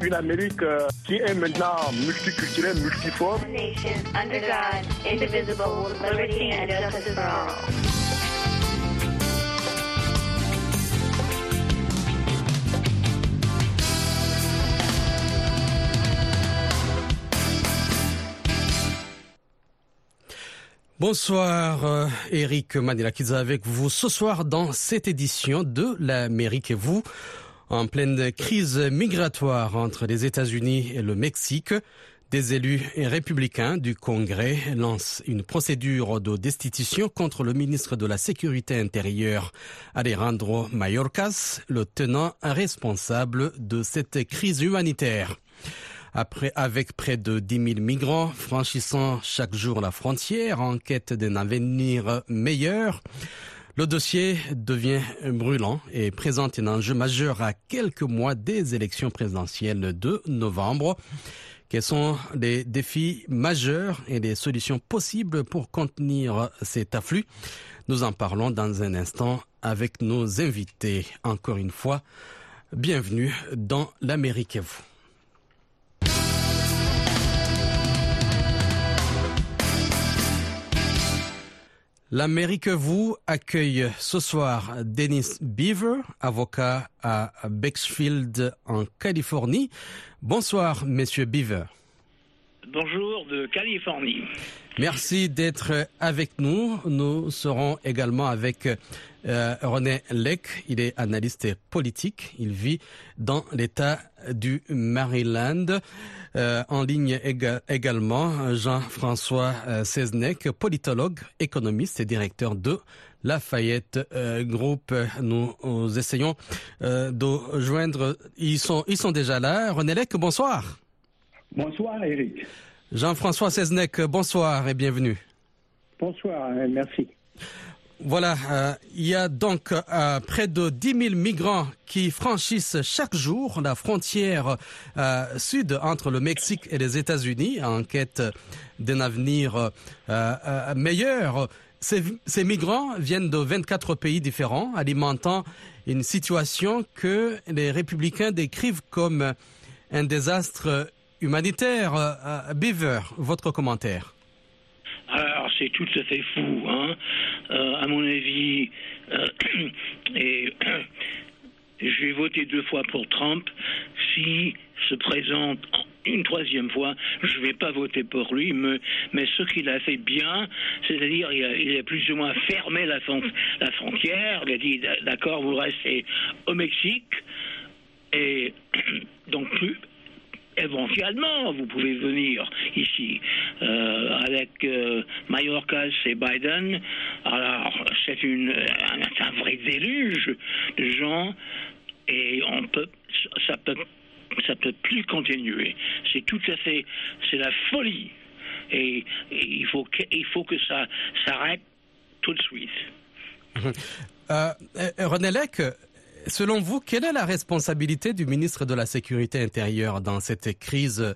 Une Amérique euh, qui est maintenant multiculturelle, multiforme. Bonsoir, euh, Eric Manilakidza avec vous ce soir dans cette édition de l'Amérique et vous. En pleine crise migratoire entre les États-Unis et le Mexique, des élus républicains du Congrès lancent une procédure de destitution contre le ministre de la Sécurité intérieure, Alejandro Mayorkas, le tenant responsable de cette crise humanitaire. Après, avec près de 10 000 migrants franchissant chaque jour la frontière en quête d'un avenir meilleur, le dossier devient brûlant et présente un enjeu majeur à quelques mois des élections présidentielles de novembre. Quels sont les défis majeurs et les solutions possibles pour contenir cet afflux? Nous en parlons dans un instant avec nos invités. Encore une fois, bienvenue dans l'Amérique et vous. L'Amérique vous accueille ce soir Dennis Beaver, avocat à Bexfield en Californie. Bonsoir, monsieur Beaver. Bonjour de Californie. Merci d'être avec nous. Nous serons également avec euh, René Leck. Il est analyste politique. Il vit dans l'État du Maryland. Euh, en ligne éga également Jean-François euh, Seznec, politologue, économiste et directeur de Lafayette euh, Group. Nous, nous essayons de joindre. Ils sont, ils sont déjà là. René Leck, bonsoir. Bonsoir Eric. Jean-François Seznec, bonsoir et bienvenue. Bonsoir, merci. Voilà, euh, il y a donc euh, près de 10 000 migrants qui franchissent chaque jour la frontière euh, sud entre le Mexique et les États-Unis en quête d'un avenir meilleur. Ces, ces, migrants viennent de 24 pays différents, alimentant une situation que les républicains décrivent comme un désastre humanitaire. Beaver, votre commentaire c'est tout à fait fou, hein. Euh, à mon avis, euh, et je vais voter deux fois pour Trump. Si se présente une troisième fois, je ne vais pas voter pour lui, mais, ce qu'il a fait bien, c'est-à-dire il, a plus ou moins fermé la, la frontière, il a dit d'accord, vous restez au Mexique, et donc plus éventuellement, vous pouvez venir ici euh, avec euh, Mayorkas et Biden. Alors, c'est un, un, vrai déluge de gens et on peut, ça peut, ça peut plus continuer. C'est tout à fait, c'est la folie. Et, il faut que, faut que ça s'arrête tout de suite. Euh, René Lec, Selon vous, quelle est la responsabilité du ministre de la Sécurité intérieure dans cette crise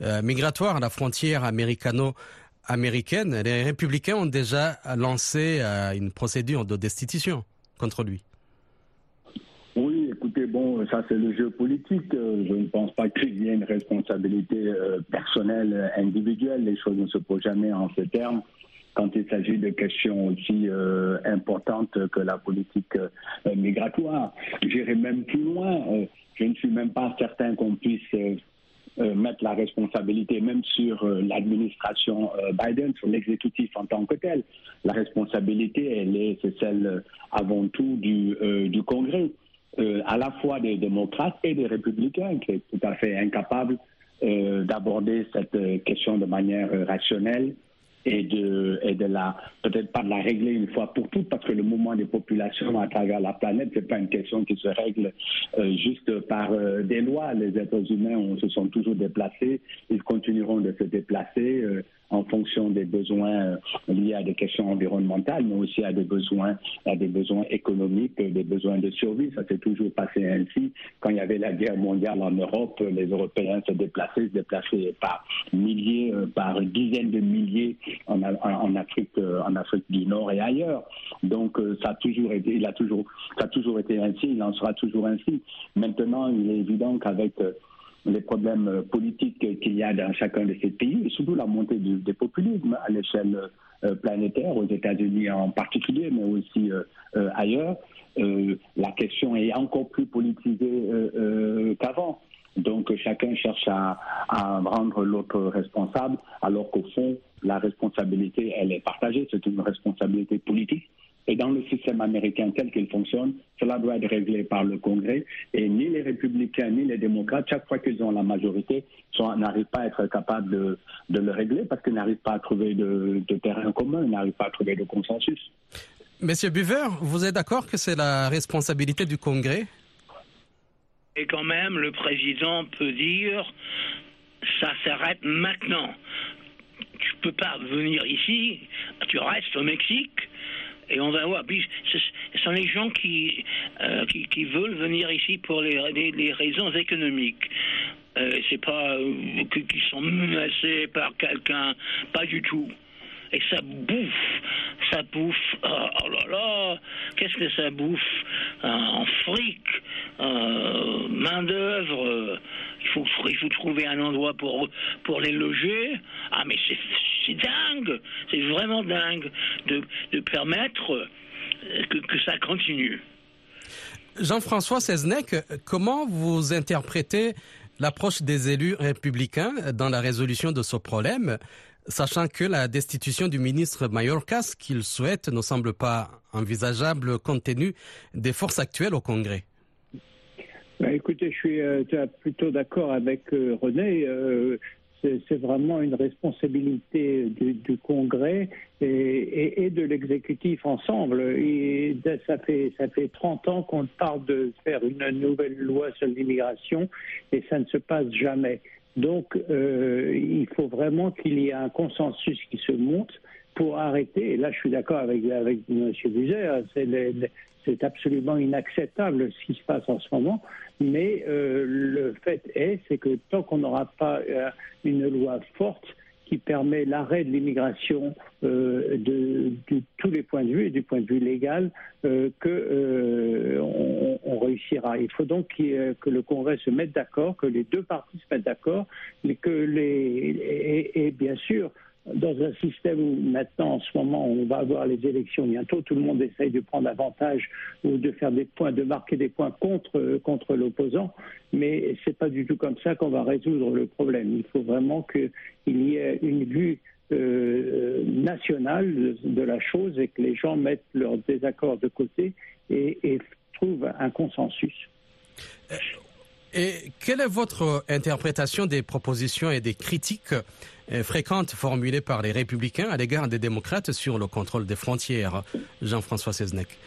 euh, migratoire à la frontière américano-américaine? Les républicains ont déjà lancé euh, une procédure de destitution contre lui. Oui, écoutez, bon, ça c'est le jeu politique. Je ne pense pas qu'il y ait une responsabilité euh, personnelle, individuelle. Les choses ne se posent jamais en ces termes quand il s'agit de questions aussi euh, importantes que la politique euh, migratoire. J'irai même plus loin. Euh, je ne suis même pas certain qu'on puisse mettre la responsabilité même sur l'administration Biden, sur l'exécutif en tant que tel. La responsabilité, elle est, c'est celle avant tout du, du Congrès, à la fois des démocrates et des républicains, qui est tout à fait incapable d'aborder cette question de manière rationnelle et de, et de la, peut-être pas de la régler une fois pour toutes, parce que le mouvement des populations à travers la planète, c'est pas une question qui se règle euh, juste par euh, des lois. Les êtres humains on, se sont toujours déplacés, ils continueront de se déplacer. Euh, en fonction des besoins euh, liés à des questions environnementales, mais aussi à des besoins, à des besoins économiques, des besoins de survie. Ça s'est toujours passé ainsi. Quand il y avait la guerre mondiale en Europe, les Européens se déplaçaient, se déplaçaient par milliers, euh, par dizaines de milliers en, Afrique, euh, en Afrique du Nord et ailleurs. Donc ça a toujours été, il a toujours, ça a toujours été ainsi, il en sera toujours ainsi. Maintenant, il est évident qu'avec les problèmes euh, politiques qu'il y a dans chacun de ces pays, et surtout la montée du, des populismes à l'échelle euh, planétaire, aux États-Unis en particulier, mais aussi euh, ailleurs, la question est encore plus politisée qu'avant. Donc chacun cherche à, à rendre l'autre responsable, alors qu'au fond, la responsabilité, elle est partagée, c'est une responsabilité politique. Et dans le système américain tel qu'il fonctionne, cela doit être réglé par le Congrès. Et ni les républicains ni les démocrates, chaque fois qu'ils ont la majorité, n'arrivent pas à être capables de, de le régler parce qu'ils n'arrivent pas à trouver de, de terrain commun, ils n'arrivent pas à trouver de consensus. Monsieur Buver, vous êtes d'accord que c'est la responsabilité du Congrès? Et quand même, le président peut dire ça s'arrête maintenant. Tu peux pas venir ici, tu restes au Mexique et on va voir. ce, sont les gens qui, euh, qui, qui, veulent venir ici pour les, les, raisons économiques. Euh, c'est pas euh, qu'ils sont menacés par quelqu'un, pas du tout. Et ça bouffe, ça bouffe, oh, oh là là, qu'est-ce que ça bouffe? En fric, main d'œuvre, il faut, il trouver un endroit pour, pour les loger. Ah mais c'est c'est dingue, c'est vraiment dingue de, de permettre euh, que, que, ça continue. Jean-François Seznec, comment vous interprétez l'approche des élus républicains dans la résolution de ce problème, sachant que la destitution du ministre Mayorkas qu'il souhaite ne semble pas envisageable compte tenu des forces actuelles au Congrès? Bah, écoutez, je suis euh, plutôt d'accord avec euh, René. Euh, c'est vraiment une responsabilité du, Congrès et, de l'exécutif ensemble. Et ça fait ça fait 30 ans qu'on parle de faire une nouvelle loi sur l'immigration et ça ne se passe jamais. Donc il faut vraiment qu'il y ait un consensus qui se monte pour arrêter. Et là, je suis d'accord avec avec M. Buzer. C'est absolument inacceptable ce qui se passe en ce moment. Mais euh, le fait est, c'est que tant qu'on n'aura pas euh, une loi forte qui permet l'arrêt de l'immigration euh, de, tous les points de vue et du point de vue légal, que on, on, réussira. Il faut donc que le Congrès se mette d'accord, que les deux parties se mettent d'accord, que les et bien sûr dans un système où maintenant, en ce moment, on va avoir les élections bientôt, tout le monde essaye de prendre avantage ou de faire des points, de marquer des points contre, contre l'opposant, mais c'est pas du tout comme ça qu'on va résoudre le problème. Il faut vraiment qu'il y ait une vue euh, nationale de, la chose et que les gens mettent leurs désaccords de côté et, et trouvent un consensus. Et quelle est votre interprétation des propositions et des critiques euh, fréquentes formulées par les républicains à l'égard des démocrates sur le contrôle des frontières Jean-François Seznec.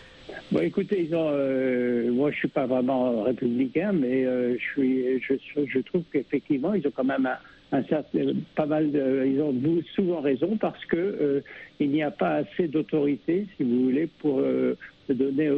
Bon, écoutez, euh, moi je suis pas vraiment républicain, mais euh, je, trouve qu'effectivement ils ont quand même un, certain, pas mal de, ils ont souvent raison parce que euh, il n'y a pas assez d'autorité, si vous voulez, pour donner,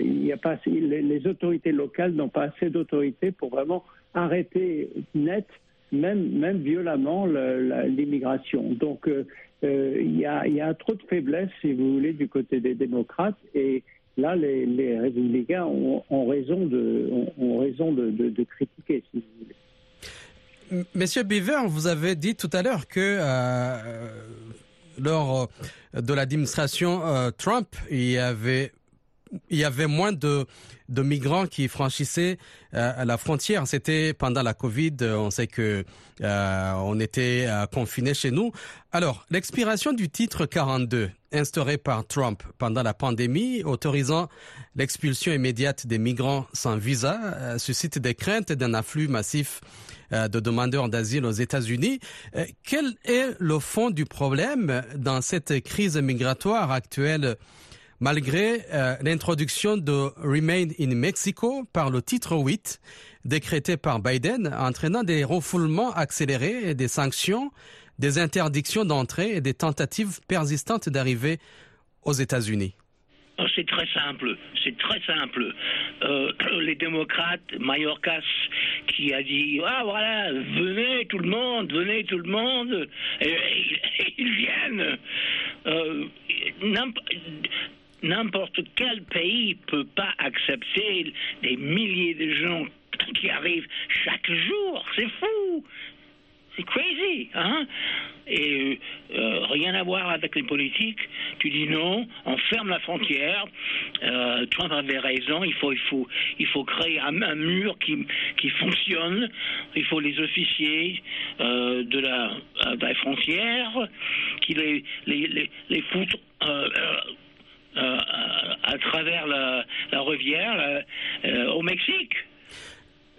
il n'y a pas, les, les autorités locales n'ont pas assez d'autorité pour vraiment arrêter net même, même violemment l'immigration. Donc euh, euh, il y, a, trop de faiblesse, si vous voulez, du côté des démocrates. Et là, les, républicains ont, raison, de, ont, raison de, critiquer, si vous voulez. Monsieur Beaver, vous avez dit tout à l'heure que euh, lors de l'administration euh, Trump, il y avait il y avait moins de, de migrants qui franchissaient euh, la frontière. C'était pendant la Covid. On sait que euh, on était euh, confinés chez nous. Alors, l'expiration du titre 42 instauré par Trump pendant la pandémie, autorisant l'expulsion immédiate des migrants sans visa, euh, suscite des craintes d'un afflux massif euh, de demandeurs d'asile aux États-Unis. Euh, quel est le fond du problème dans cette crise migratoire actuelle malgré euh, l'introduction de Remain in Mexico par le titre 8 décrété par Biden, entraînant des refoulements accélérés et des sanctions des interdictions d'entrée et des tentatives persistantes d'arriver aux États-Unis Oh, C'est très simple, c'est très simple. Euh, les démocrates, Mayorkas, qui a dit ah voilà, venez tout le monde, venez tout le monde, ils viennent. Euh, N'importe quel pays peut pas accepter des milliers de gens qui arrivent chaque jour. C'est fou. C'est crazy, hein? Et euh, rien à voir avec les politiques. Tu dis non, on ferme la frontière. Euh, Trump avait raison. Il faut, il faut, il faut créer un, mur qui, qui fonctionne. Il faut les officiers euh, de, la, euh, de la frontière qui les, les, les, les foutent. Euh, à travers la, la rivière euh, euh, au Mexique.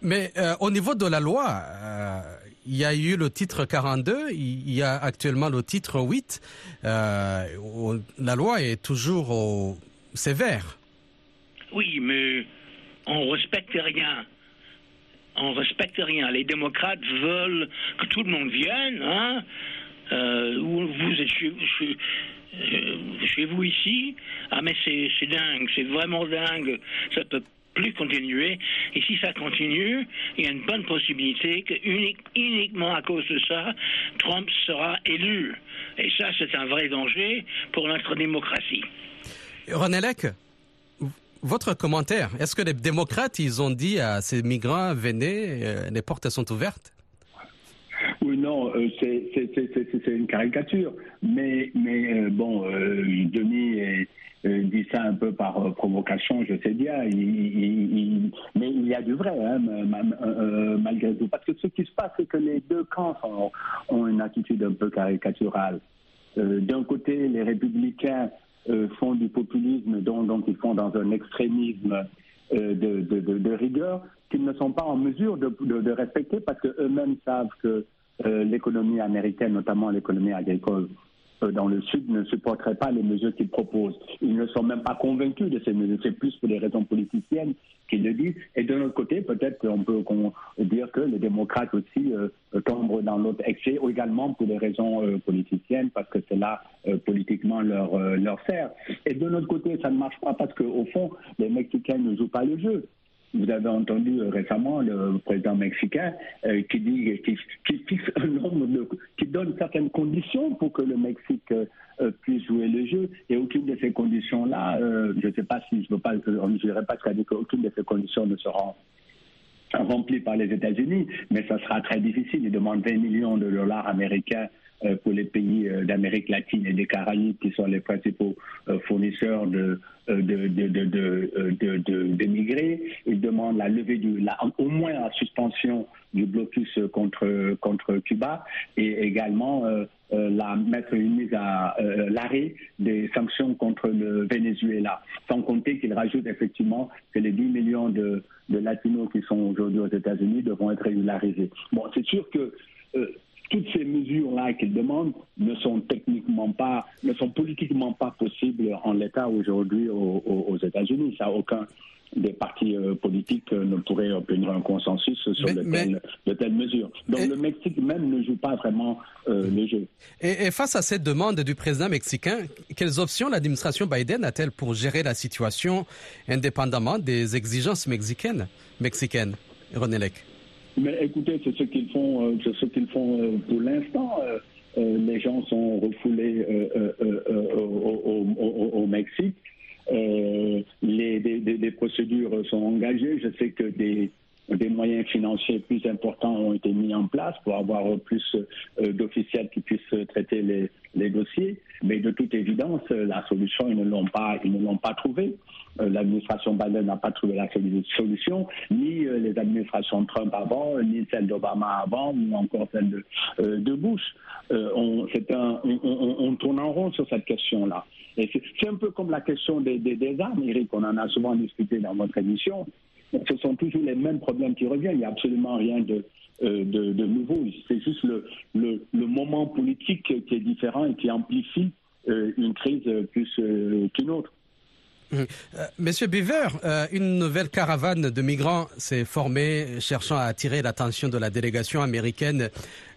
Mais au niveau de la loi, il y a eu le titre 42, il y a actuellement le titre 8. Euh, on- la loi est toujours au- sévère. Oui, mais on respecte rien. On respecte rien. Les démocrates veulent que tout le monde vienne. Hein? Euh, vous vous êtes chez, chez- euh, chez vous ici. Ah, mais c'est dingue. C'est vraiment dingue. Ça peut plus continuer. Et si ça continue, il y a une bonne possibilité que unique- uniquement à cause de ça, Trump sera élu. Et ça, c'est un vrai danger pour notre démocratie. René Lec, votre commentaire, est-ce que les démocrates, ils ont dit à ces migrants, venez, euh, les portes sont ouvertes? Non, euh, c'est une caricature. Mais, mais euh, bon, euh, Denis dit ça un peu par provocation, je sais bien. Mais il y a du vrai, hein, ma- ma- malgré tout. Parce que ce qui se passe, c'est que les deux camps ont, une attitude un peu caricaturale. D'un côté, les républicains font du populisme, donc, ils font dans un extrémisme de, de- rigueur qu'ils ne sont pas en mesure de, respecter parce qu'eux-mêmes savent que l'économie américaine, notamment l'économie agricole euh, dans le Sud, ne supporterait pas les mesures qu'ils proposent. Ils ne sont même pas convaincus de ces mesures. C'est plus pour des raisons politiciennes qu'ils le disent. Et de l'autre côté, peut-être qu'on peut dire que les démocrates aussi euh, tombent dans l'autre excès, également pour des raisons euh, politiciennes, parce que cela euh, politiquement leur, euh, leur sert. Et de l'autre côté, ça ne marche pas parce qu'au fond, les Mexicains ne jouent pas le jeu. Vous avez entendu euh, récemment le président mexicain euh, qui dit qui, qui fixe un nombre de qui donne certaines conditions pour que le Mexique euh, puisse jouer le jeu. Et aucune de ces conditions là je ne sais pas si je veux pas on ne dirait pas dit qu'aucune de ces conditions ne seront remplies par les États-Unis mais ça sera très difficile. Il demande 20 millions de dollars américains pour les pays euh, d'Amérique latine et des Caraïbes qui sont les principaux euh, fournisseurs de euh, de, de, de, euh. Il demande la levée du, au moins la suspension du blocus contre, contre Cuba et également euh, euh, la, mettre une mise à euh, l'arrêt des sanctions contre le Venezuela. Sans compter qu'il rajoute effectivement que les 10 millions de, de latinos qui sont aujourd'hui aux États-Unis devront être régularisés. Bon, c'est sûr que euh, toutes ces mesures-là qu'il demande ne sont techniquement pas, ne sont politiquement pas possibles en l'état aujourd'hui aux, États-Unis. Ça, aucun des partis euh, politiques euh, ne pourrait obtenir un consensus sur Mais- de, mais- telles, de telles mesures. Donc Et- le Mexique même ne joue pas vraiment euh, le jeu. et, et face à cette demande du président mexicain, quelles options l'administration Biden a-t-elle pour gérer la situation indépendamment des exigences mexicaines, mexicaines René Lec Mais écoutez, c'est ce qu'ils font, euh, c'est ce qu'ils font euh, pour l'instant. Euh, les gens sont refoulés au, Mexique. Les, procédures sont engagées. Je sais que des, des moyens financiers plus importants ont été mis en place pour avoir plus euh, d'officiels qui puissent traiter les, les dossiers. Mais de toute évidence, euh, la solution, ils ne l'ont pas, ils ne l'ont pas trouvée. Euh, L'administration Biden n'a pas trouvé la solu- solution, ni euh, les administrations Trump avant, ni celle d'Obama avant, ni encore celle de, euh, de Bush. Euh, on, un, on, on- tourne en rond sur cette question-là. C'est un peu comme la question des, des, des armes, Eric, on en a souvent discuté dans votre émission. Ce sont toujours les mêmes problèmes qui reviennent. Il n'y a absolument rien de, euh, de, de nouveau. C'est juste le, le, le moment politique qui est différent et qui amplifie euh, une crise plus euh, qu'une autre. Euh, Monsieur Beaver, euh, une nouvelle caravane de migrants s'est formée cherchant à attirer l'attention de la délégation américaine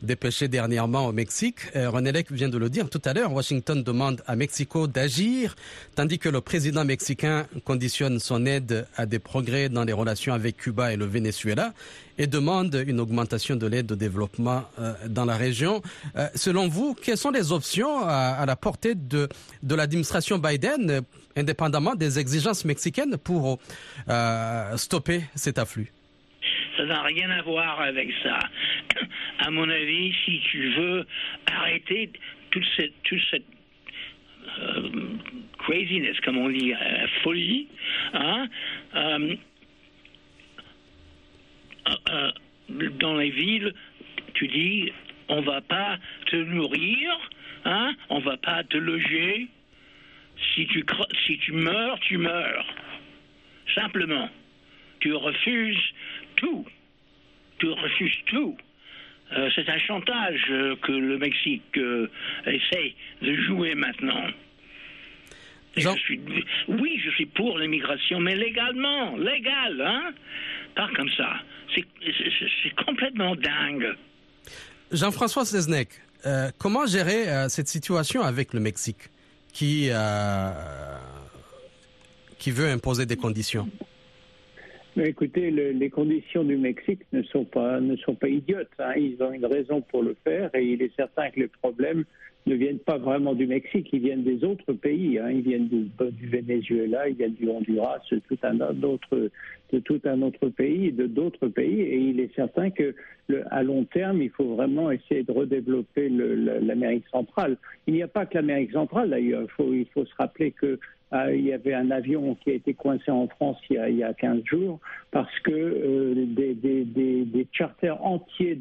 dépêché dernièrement au Mexique. Euh, René Lec vient de le dire tout à l'heure. Washington demande à Mexico d'agir, tandis que le président mexicain conditionne son aide à des progrès dans les relations avec Cuba et le Venezuela et demande une augmentation de l'aide au développement dans la région. Selon vous, quelles sont les options à, la portée de, l'administration Biden, indépendamment des exigences mexicaines, pour euh, stopper cet afflux Ça n'a rien à voir avec ça. À mon avis, si tu veux arrêter toute cette, toute cette euh, craziness, comme on dit, euh, folie, hein, euh, dans les villes, tu dis, on va pas te nourrir, hein, on va pas te loger. Si tu, si tu meurs, tu meurs. Simplement. Tu refuses tout. Tu refuses tout. Euh, c'est un chantage euh, que le Mexique euh, essaie de jouer maintenant. Je suis, oui, je suis pour l'immigration, mais légalement, légal, hein Pas comme ça. C'est complètement dingue. Jean-François Seznec, comment gérer cette situation avec le Mexique? Qui, euh, qui veut imposer des conditions écoutez, le- les conditions du Mexique ne sont pas ne sont pas idiotes. hein. Ils ont une raison pour le faire et il est certain que les problèmes ne viennent pas vraiment du Mexique, ils viennent des autres pays. hein. Ils viennent du, du Venezuela, ils viennent du Honduras, de tout un autre de tout un autre pays, de d'autres pays. Et il est certain que à long terme, il faut vraiment essayer de redévelopper l'Amérique centrale. Il n'y a pas que l'Amérique centrale d'ailleurs. Il faut se rappeler que euh, il y avait un avion qui a été coincé en France il y a, il y a 15 jours parce que euh, des, charters entiers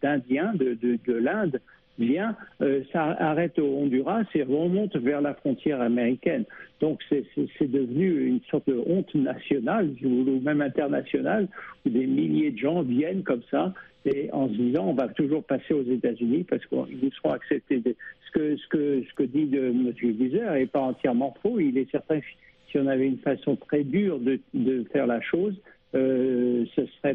d'Indiens de l'Inde viennent, euh, ça arrête au Honduras et remonte vers la frontière américaine. Donc c'est- devenu une sorte de honte nationale ou même internationale où des milliers de gens viennent comme ça et en se disant on va toujours passer aux États-Unis parce qu'ils seront acceptés. Ce que, dit M. Guizer n'est pas entièrement faux. Il est certain que si on avait une façon très dure de, faire la chose, euh, ça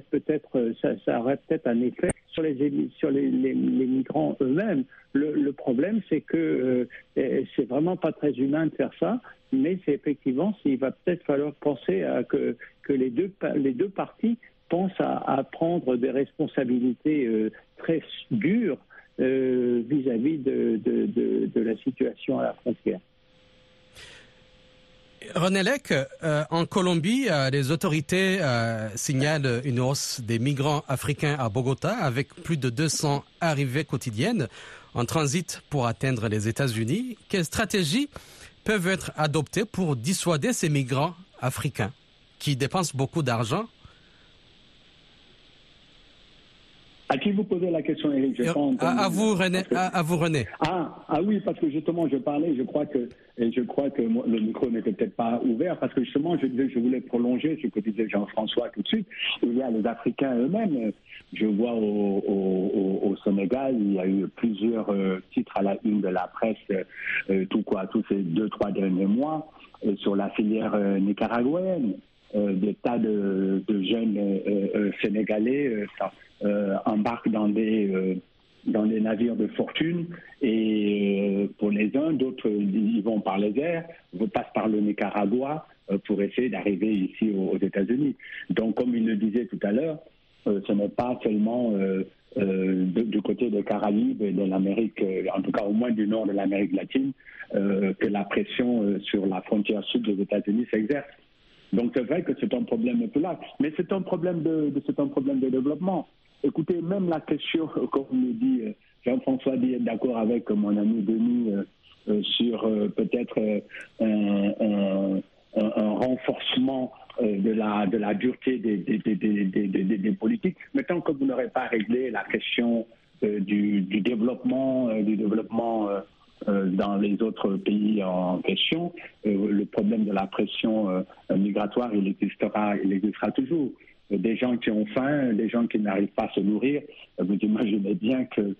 aurait peut-être un effet sur les sur les, les- migrants eux-mêmes. Le, le problème, c'est que euh, c'est vraiment pas très humain de faire ça, mais c'est effectivement, il va peut-être falloir penser à que que les deux les deux parties pensent à, prendre des responsabilités euh, très dures euh, vis-à-vis de, de, de la situation à la frontière. René Lec, euh, en Colombie, euh, les autorités euh, signalent une hausse des migrants africains à Bogota avec plus de 200 arrivées quotidiennes en transit pour atteindre les États-Unis. Quelles stratégies peuvent être adoptées pour dissuader ces migrants africains qui dépensent beaucoup d'argent À qui vous posez la question, Eric à, à vous, René. Que- À, à vous, René. Ah, ah oui, parce que justement, je parlais, je crois que, et je crois que moi, le micro n'était peut-être pas ouvert, parce que justement, je, disais je voulais prolonger ce que disait Jean-François tout de suite. Il y a les Africains eux-mêmes. Je vois au, au- au- Sénégal, il y a eu plusieurs euh, titres à la une de la presse, euh, tout quoi, tous ces deux, trois derniers mois, euh, sur la filière nicaraguayenne. Euh, des tas de, jeunes sénégalais embarquent dans des navires de fortune et euh, pour les uns, d'autres ils vont par les airs, passent par le Nicaragua euh, pour essayer d'arriver ici aux, États-Unis. Donc, comme il le disait tout à l'heure, ce n'est pas seulement du côté des Caraïbes et de l'Amérique, en tout cas au moins du nord de l'Amérique latine, que la pression sur la frontière sud des États-Unis s'exerce. Donc c'est vrai que c'est un problème tout là, mais c'est un problème de, c'est un problème de développement. Écoutez, même la question, comme le dit euh, Jean-François est d'accord avec mon ami Denis euh, euh, sur peut-être un, un- un- un renforcement de la de la dureté des, des, des, des, politiques. Mais tant que vous n'aurez pas réglé la question du, du développement, du développement dans les autres pays en question, euh, le problème de la pression euh, migratoire, il existera, il existera toujours. Euh, Des gens qui ont faim, des gens qui n'arrivent pas à se nourrir, euh, vous imaginez bien que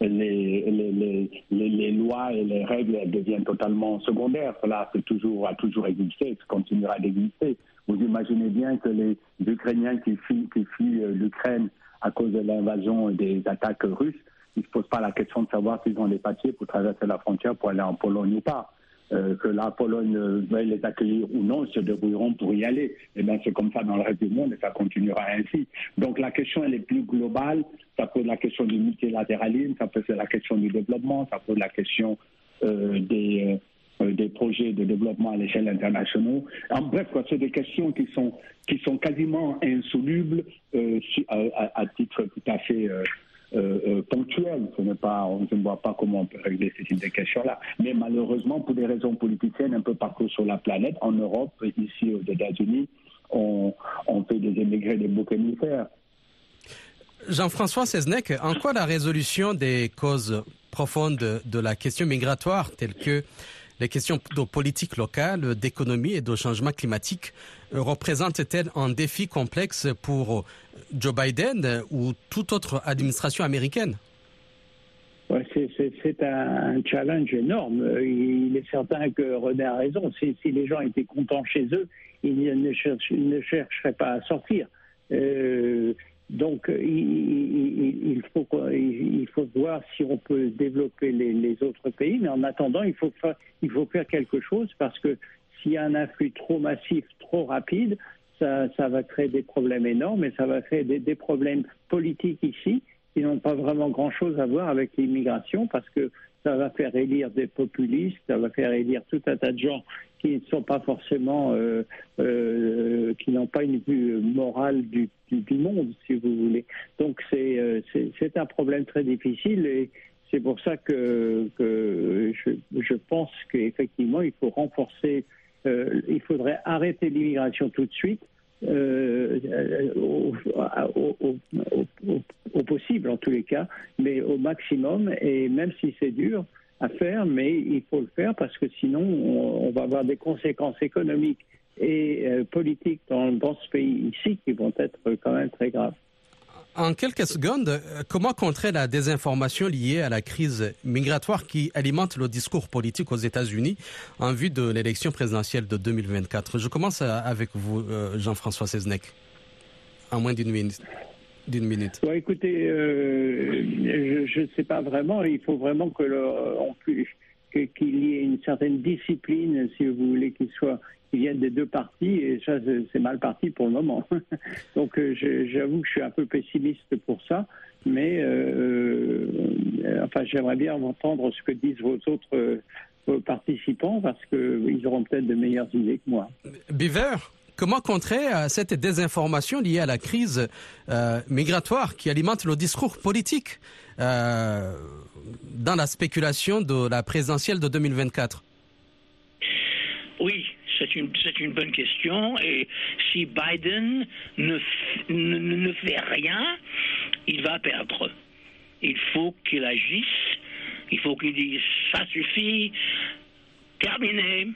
les, lois et les règles deviennent totalement secondaires. Cela toujours, a toujours existé, ça continuera d'exister. Vous imaginez bien que les Ukrainiens qui fuient, qui fuient euh, l'Ukraine à cause de l'invasion et des attaques russes, ils se posent pas la question de savoir s'ils ont des papiers pour traverser la frontière pour aller en Pologne ou pas. Euh, que la Pologne veuille les accueillir ou non, ils se débrouilleront pour y aller. Et bien, c'est comme ça dans le reste du monde et ça continuera ainsi. Donc, la question, elle est plus globale. Ça pose la question du multilatéralisme, ça pose la question du développement, ça pose la question euh, des, euh, des projets de développement à l'échelle internationale. En bref, c'est des questions qui sont, qui sont quasiment insolubles euh, à, titre tout à fait euh, euh, ponctuel. Ce pas, on ne voit pas comment on peut régler ces de questions-là. Mais malheureusement, pour des raisons politiciennes un peu partout sur la planète, en Europe, ici aux États-Unis, on, fait des émigrés des boucs émissaires. Jean-François Seznec, en quoi la résolution des causes profondes de la question migratoire, telles que les questions de politique locale, d'économie et de changement climatique représentent-elles un défi complexe pour Joe Biden ou toute autre administration américaine? C'est un challenge énorme. Il est certain que René a raison. Si, les gens étaient contents chez eux, ils ne, chercheraient pas à sortir. Euh, donc, il, faut, il, faut voir si on peut développer les, autres pays, mais en attendant, il faut, faire, il faut faire quelque chose parce que s'il y a un afflux trop massif, trop rapide, ça, va créer des problèmes énormes et ça va créer des, problèmes politiques ici qui n'ont pas vraiment grand-chose à voir avec l'immigration parce que ça va faire élire des populistes, ça va faire élire tout un tas de gens qui ne sont pas forcément, euh, euh, qui n'ont pas une vue morale du, monde, si vous voulez. Donc euh, c'est c'est un problème très difficile et c'est pour ça que, je pense qu'effectivement il faut renforcer, il faudrait arrêter l'immigration tout de suite. Au, au, possible en tous les cas, mais au maximum, et même si c'est dur, à faire, mais il faut le faire parce que sinon on, va avoir des conséquences économiques et euh, politiques dans, ce pays ici qui vont être quand même très graves. En quelques secondes, euh, comment contrer la désinformation liée à la crise migratoire qui alimente le discours politique aux États-Unis en vue de l'élection présidentielle de 2024 Je commence avec vous, euh, Jean-François Seznec, en moins d'une minute d'une minute Écoutez, euh, je ne sais pas vraiment. Il faut vraiment que qu'il y ait une certaine discipline, si vous voulez, qu'il soit qui vienne des deux parties, et ça, c'est mal parti pour le moment. Donc, euh, j'avoue que je suis un peu pessimiste pour ça, mais euh, enfin, j'aimerais bien entendre ce que disent vos autres participants, parce qu'ils auront peut-être de meilleures idées que moi. Beaver Comment contrer euh, cette désinformation liée à la crise euh, migratoire qui alimente le discours politique euh, dans la spéculation de la présidentielle de 2024 Oui, c'est une, une, bonne question. Et si Biden ne, ne, ne fait rien, il va perdre. Il faut qu'il agisse. Il faut qu'il dise ça suffit, terminé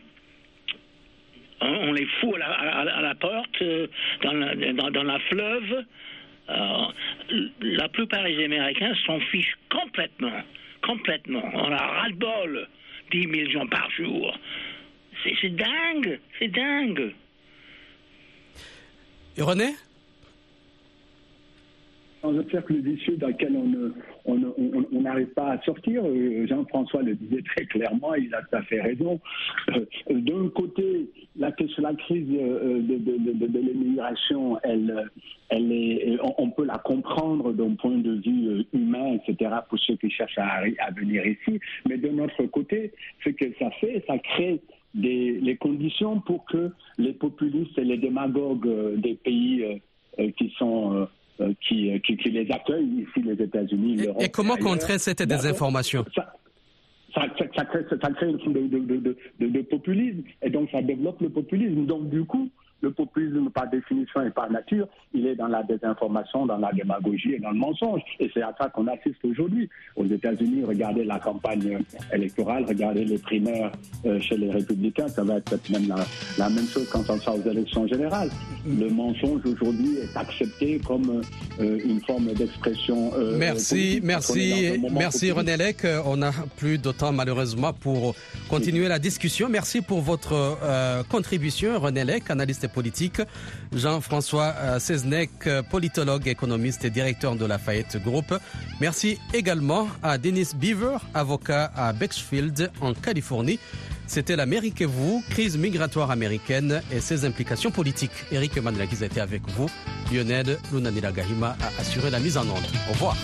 on les fout à la, porte, euh, dans la, dans, la fleuve. la plupart des Américains s'en fichent complètement. Complètement. On a ras-le-bol. 10 millions par jour. C'est dingue. C'est dingue. Et René? Dans un cercle vicieux dans lequel on n'arrive pas à sortir. Euh, Jean-François le disait très clairement, il a tout à fait raison. Euh, d'un côté, la, la crise euh, de, l'immigration, elle, elle est, on peut la comprendre d'un point de vue humain, etc., pour ceux qui cherchent à, à venir ici. Mais de notre côté, ce que ça fait, ça crée des, les conditions pour que les populistes et les démagogues des pays qui sont euh, qui, qui, les accueillent ici, les États-Unis, l'Europe. Et, comment contrer cette désinformation ça, ça, ça, crée, ça crée une forme de, de, de, de, populisme et donc ça développe le populisme. Donc du coup, le populisme, par définition et par nature, il est dans la désinformation, dans la démagogie et dans le mensonge. Et c'est à ça qu'on assiste aujourd'hui. Aux États-Unis, regardez la campagne électorale, regardez les primaires euh, chez les républicains, ça va être même la, même chose quand on sort aux élections générales. Le mensonge aujourd'hui est accepté comme euh, une forme d'expression. Euh, merci, merci, merci René Lec. On n'a plus de temps malheureusement pour continuer la discussion. Merci pour votre contribution, René Lec, analyste politique. Jean-François Seznec, politologue, économiste et directeur de Lafayette Group. Merci également à Dennis Beaver, avocat à Bexfield en Californie. C'était l'Amérique et vous, crise migratoire américaine et ses implications politiques. Eric Mandelakis a été avec vous. Lionel Lunanila Gahima a assuré la mise en ordre. Au revoir.